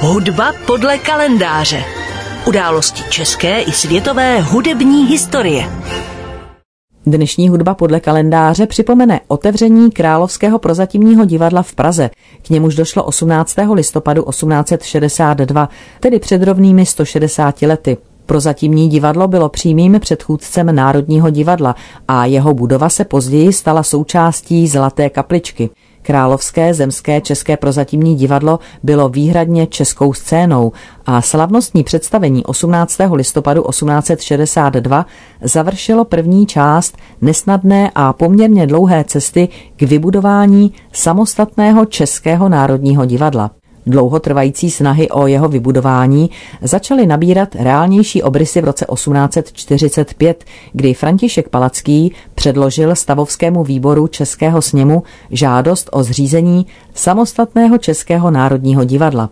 Hudba podle kalendáře. Události české i světové hudební historie. Dnešní hudba podle kalendáře připomene otevření Královského prozatímního divadla v Praze. K němuž došlo 18. listopadu 1862, tedy před rovnými 160 lety. Prozatímní divadlo bylo přímým předchůdcem Národního divadla a jeho budova se později stala součástí Zlaté kapličky. Královské zemské české prozatímní divadlo bylo výhradně českou scénou a slavnostní představení 18. listopadu 1862 završilo první část nesnadné a poměrně dlouhé cesty k vybudování samostatného českého národního divadla. Dlouhotrvající snahy o jeho vybudování začaly nabírat reálnější obrysy v roce 1845, kdy František Palacký předložil stavovskému výboru Českého sněmu žádost o zřízení samostatného Českého národního divadla.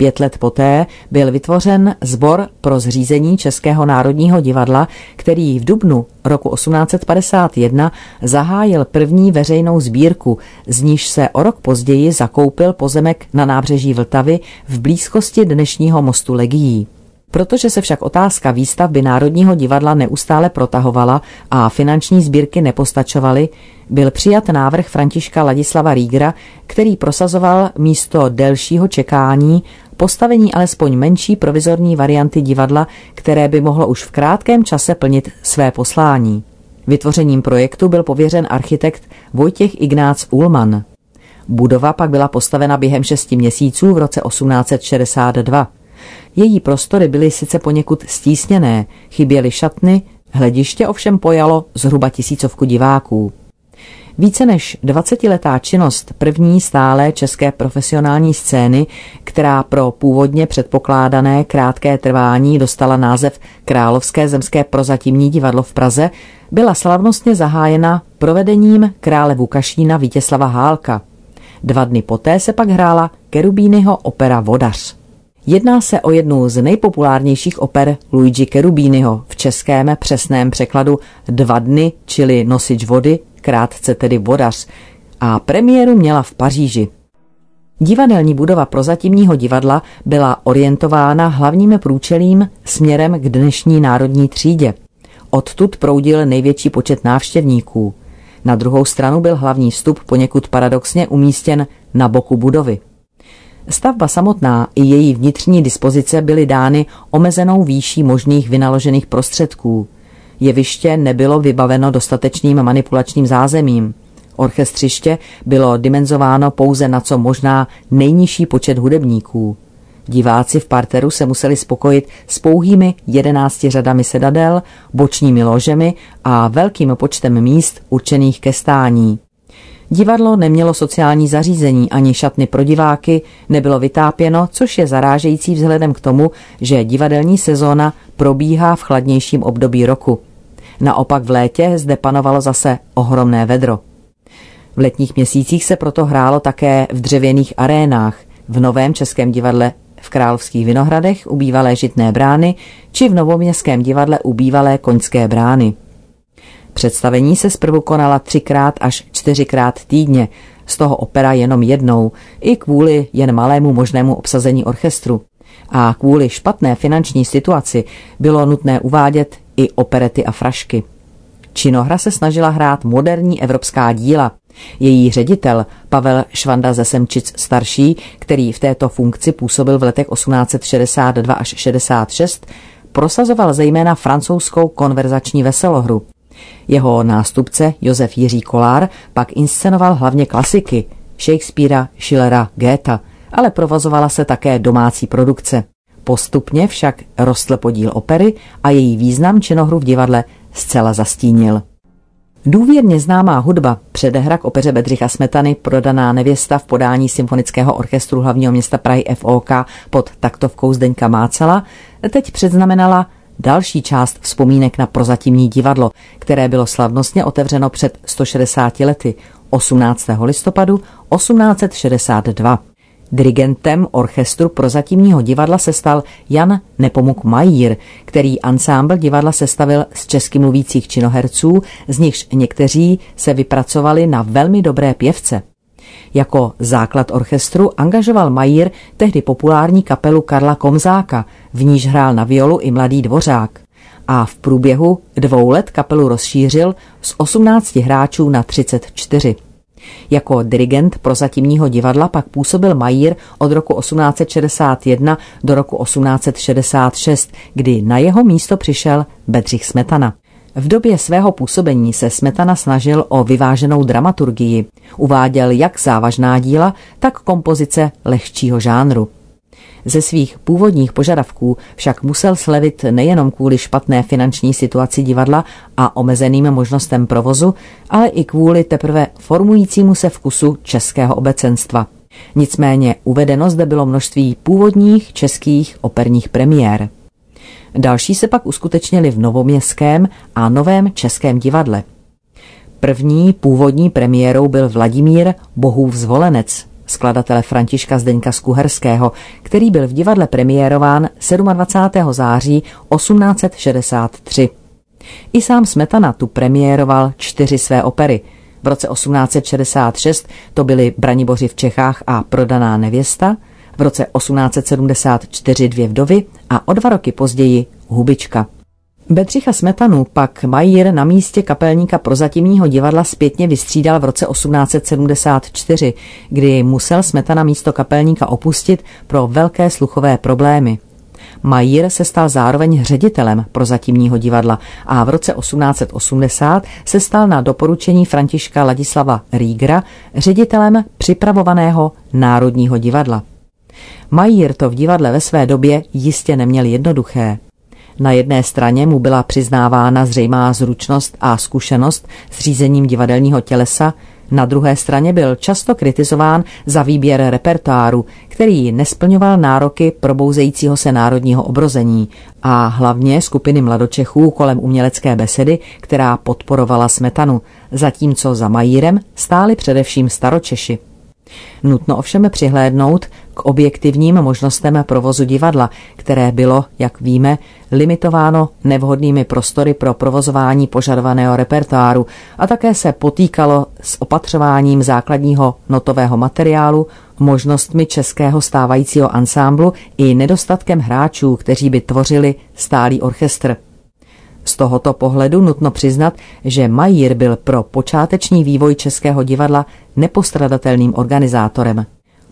Pět let poté byl vytvořen Sbor pro zřízení Českého národního divadla, který v dubnu roku 1851 zahájil první veřejnou sbírku, z níž se o rok později zakoupil pozemek na nábřeží Vltavy v blízkosti dnešního mostu Legií. Protože se však otázka výstavby Národního divadla neustále protahovala a finanční sbírky nepostačovaly, byl přijat návrh Františka Ladislava Rígra, který prosazoval místo delšího čekání postavení alespoň menší provizorní varianty divadla, které by mohlo už v krátkém čase plnit své poslání. Vytvořením projektu byl pověřen architekt Vojtěch Ignác Ullmann. Budova pak byla postavena během šesti měsíců v roce 1862. Její prostory byly sice poněkud stísněné, chyběly šatny, hlediště ovšem pojalo zhruba tisícovku diváků. Více než 20-letá činnost první stálé české profesionální scény, která pro původně předpokládané krátké trvání dostala název Královské zemské prozatímní divadlo v Praze, byla slavnostně zahájena provedením krále Vukašína Vítězslava Hálka. Dva dny poté se pak hrála Kerubínyho opera Vodař. Jedná se o jednu z nejpopulárnějších oper Luigi Kerubínyho v českém přesném překladu Dva dny, čili nosič vody, krátce tedy vodař, a premiéru měla v Paříži. Divadelní budova prozatímního divadla byla orientována hlavním průčelím směrem k dnešní národní třídě. Odtud proudil největší počet návštěvníků. Na druhou stranu byl hlavní vstup poněkud paradoxně umístěn na boku budovy. Stavba samotná i její vnitřní dispozice byly dány omezenou výší možných vynaložených prostředků. Jeviště nebylo vybaveno dostatečným manipulačním zázemím. Orchestřiště bylo dimenzováno pouze na co možná nejnižší počet hudebníků. Diváci v parteru se museli spokojit s pouhými jedenácti řadami sedadel, bočními ložemi a velkým počtem míst určených ke stání. Divadlo nemělo sociální zařízení ani šatny pro diváky, nebylo vytápěno, což je zarážející vzhledem k tomu, že divadelní sezóna probíhá v chladnějším období roku. Naopak v létě zde panovalo zase ohromné vedro. V letních měsících se proto hrálo také v dřevěných arénách, v Novém Českém divadle v Královských Vinohradech u bývalé Žitné brány či v Novoměstském divadle u bývalé Koňské brány. Představení se zprvu konala třikrát až čtyřikrát týdně, z toho opera jenom jednou, i kvůli jen malému možnému obsazení orchestru. A kvůli špatné finanční situaci bylo nutné uvádět i operety a frašky. Činohra se snažila hrát moderní evropská díla. Její ředitel Pavel Švanda ze Semčic starší, který v této funkci působil v letech 1862 až 66, prosazoval zejména francouzskou konverzační veselohru. Jeho nástupce Josef Jiří Kolár pak inscenoval hlavně klasiky Shakespearea, Schillera, Goethe, ale provozovala se také domácí produkce. Postupně však rostl podíl opery a její význam činohru v divadle zcela zastínil. Důvěrně známá hudba, předehra k opeře Bedřicha Smetany, prodaná nevěsta v podání Symfonického orchestru hlavního města Prahy FOK pod taktovkou Zdeňka Mácela, teď předznamenala další část vzpomínek na prozatímní divadlo, které bylo slavnostně otevřeno před 160 lety, 18. listopadu 1862. Dirigentem orchestru prozatímního divadla se stal Jan Nepomuk Majír, který ansámbl divadla sestavil z česky mluvících činoherců, z nichž někteří se vypracovali na velmi dobré pěvce. Jako základ orchestru angažoval Majír tehdy populární kapelu Karla Komzáka, v níž hrál na violu i mladý dvořák. A v průběhu dvou let kapelu rozšířil z 18 hráčů na 34. Jako dirigent prozatímního divadla pak působil Majír od roku 1861 do roku 1866, kdy na jeho místo přišel Bedřich Smetana. V době svého působení se Smetana snažil o vyváženou dramaturgii. Uváděl jak závažná díla, tak kompozice lehčího žánru. Ze svých původních požadavků však musel slevit nejenom kvůli špatné finanční situaci divadla a omezeným možnostem provozu, ale i kvůli teprve formujícímu se vkusu českého obecenstva. Nicméně uvedeno zde bylo množství původních českých operních premiér. Další se pak uskutečnili v Novoměstském a Novém Českém divadle. První původní premiérou byl Vladimír Bohův zvolenec, skladatele Františka Zdeňka Skuherského, který byl v divadle premiérován 27. září 1863. I sám Smetana tu premiéroval čtyři své opery. V roce 1866 to byly Braniboři v Čechách a Prodaná nevěsta – v roce 1874 dvě vdovy a o dva roky později hubička. Bedřicha Smetanu pak Majír na místě kapelníka prozatímního divadla zpětně vystřídal v roce 1874, kdy musel Smetana místo kapelníka opustit pro velké sluchové problémy. Majír se stal zároveň ředitelem prozatímního divadla a v roce 1880 se stal na doporučení Františka Ladislava Rígra ředitelem připravovaného Národního divadla. Majír to v divadle ve své době jistě neměl jednoduché. Na jedné straně mu byla přiznávána zřejmá zručnost a zkušenost s řízením divadelního tělesa, na druhé straně byl často kritizován za výběr repertoáru, který nesplňoval nároky probouzejícího se národního obrození a hlavně skupiny mladočechů kolem umělecké besedy, která podporovala smetanu, zatímco za Majírem stáli především staročeši. Nutno ovšem přihlédnout k objektivním možnostem provozu divadla, které bylo, jak víme, limitováno nevhodnými prostory pro provozování požadovaného repertoáru a také se potýkalo s opatřováním základního notového materiálu, možnostmi českého stávajícího ansámblu i nedostatkem hráčů, kteří by tvořili stálý orchestr. Z tohoto pohledu nutno přiznat, že Majír byl pro počáteční vývoj Českého divadla nepostradatelným organizátorem.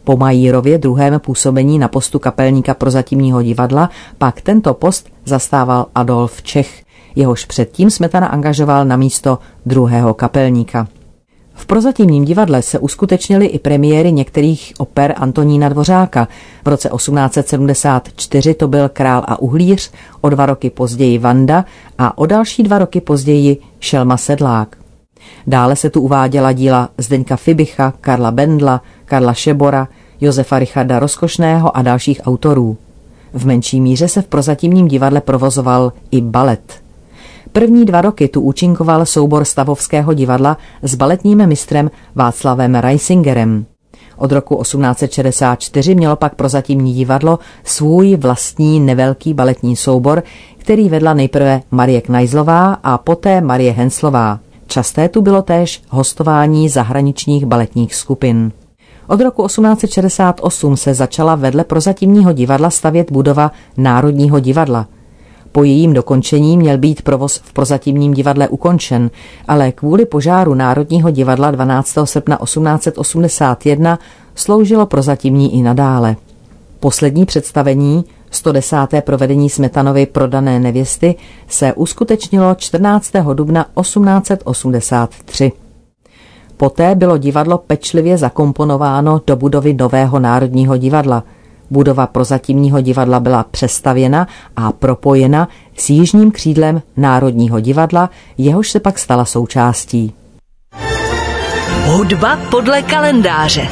Po Majírově druhém působení na postu kapelníka prozatímního divadla pak tento post zastával Adolf Čech, jehož předtím Smetana angažoval na místo druhého kapelníka. V prozatímním divadle se uskutečnily i premiéry některých oper Antonína Dvořáka. V roce 1874 to byl Král a uhlíř, o dva roky později Vanda a o další dva roky později Šelma Sedlák. Dále se tu uváděla díla Zdeňka Fibicha, Karla Bendla, Karla Šebora, Josefa Richarda Rozkošného a dalších autorů. V menší míře se v prozatímním divadle provozoval i balet. První dva roky tu účinkoval soubor Stavovského divadla s baletním mistrem Václavem Reisingerem. Od roku 1864 mělo pak prozatímní divadlo svůj vlastní nevelký baletní soubor, který vedla nejprve Marie Knajzlová a poté Marie Henslová. Časté tu bylo též hostování zahraničních baletních skupin. Od roku 1868 se začala vedle prozatímního divadla stavět budova Národního divadla – po jejím dokončení měl být provoz v prozatímním divadle ukončen, ale kvůli požáru Národního divadla 12. srpna 1881 sloužilo prozatímní i nadále. Poslední představení, 110. provedení Smetanovy prodané nevěsty, se uskutečnilo 14. dubna 1883. Poté bylo divadlo pečlivě zakomponováno do budovy Nového národního divadla – Budova prozatímního divadla byla přestavěna a propojena s jižním křídlem Národního divadla, jehož se pak stala součástí. Hudba podle kalendáře.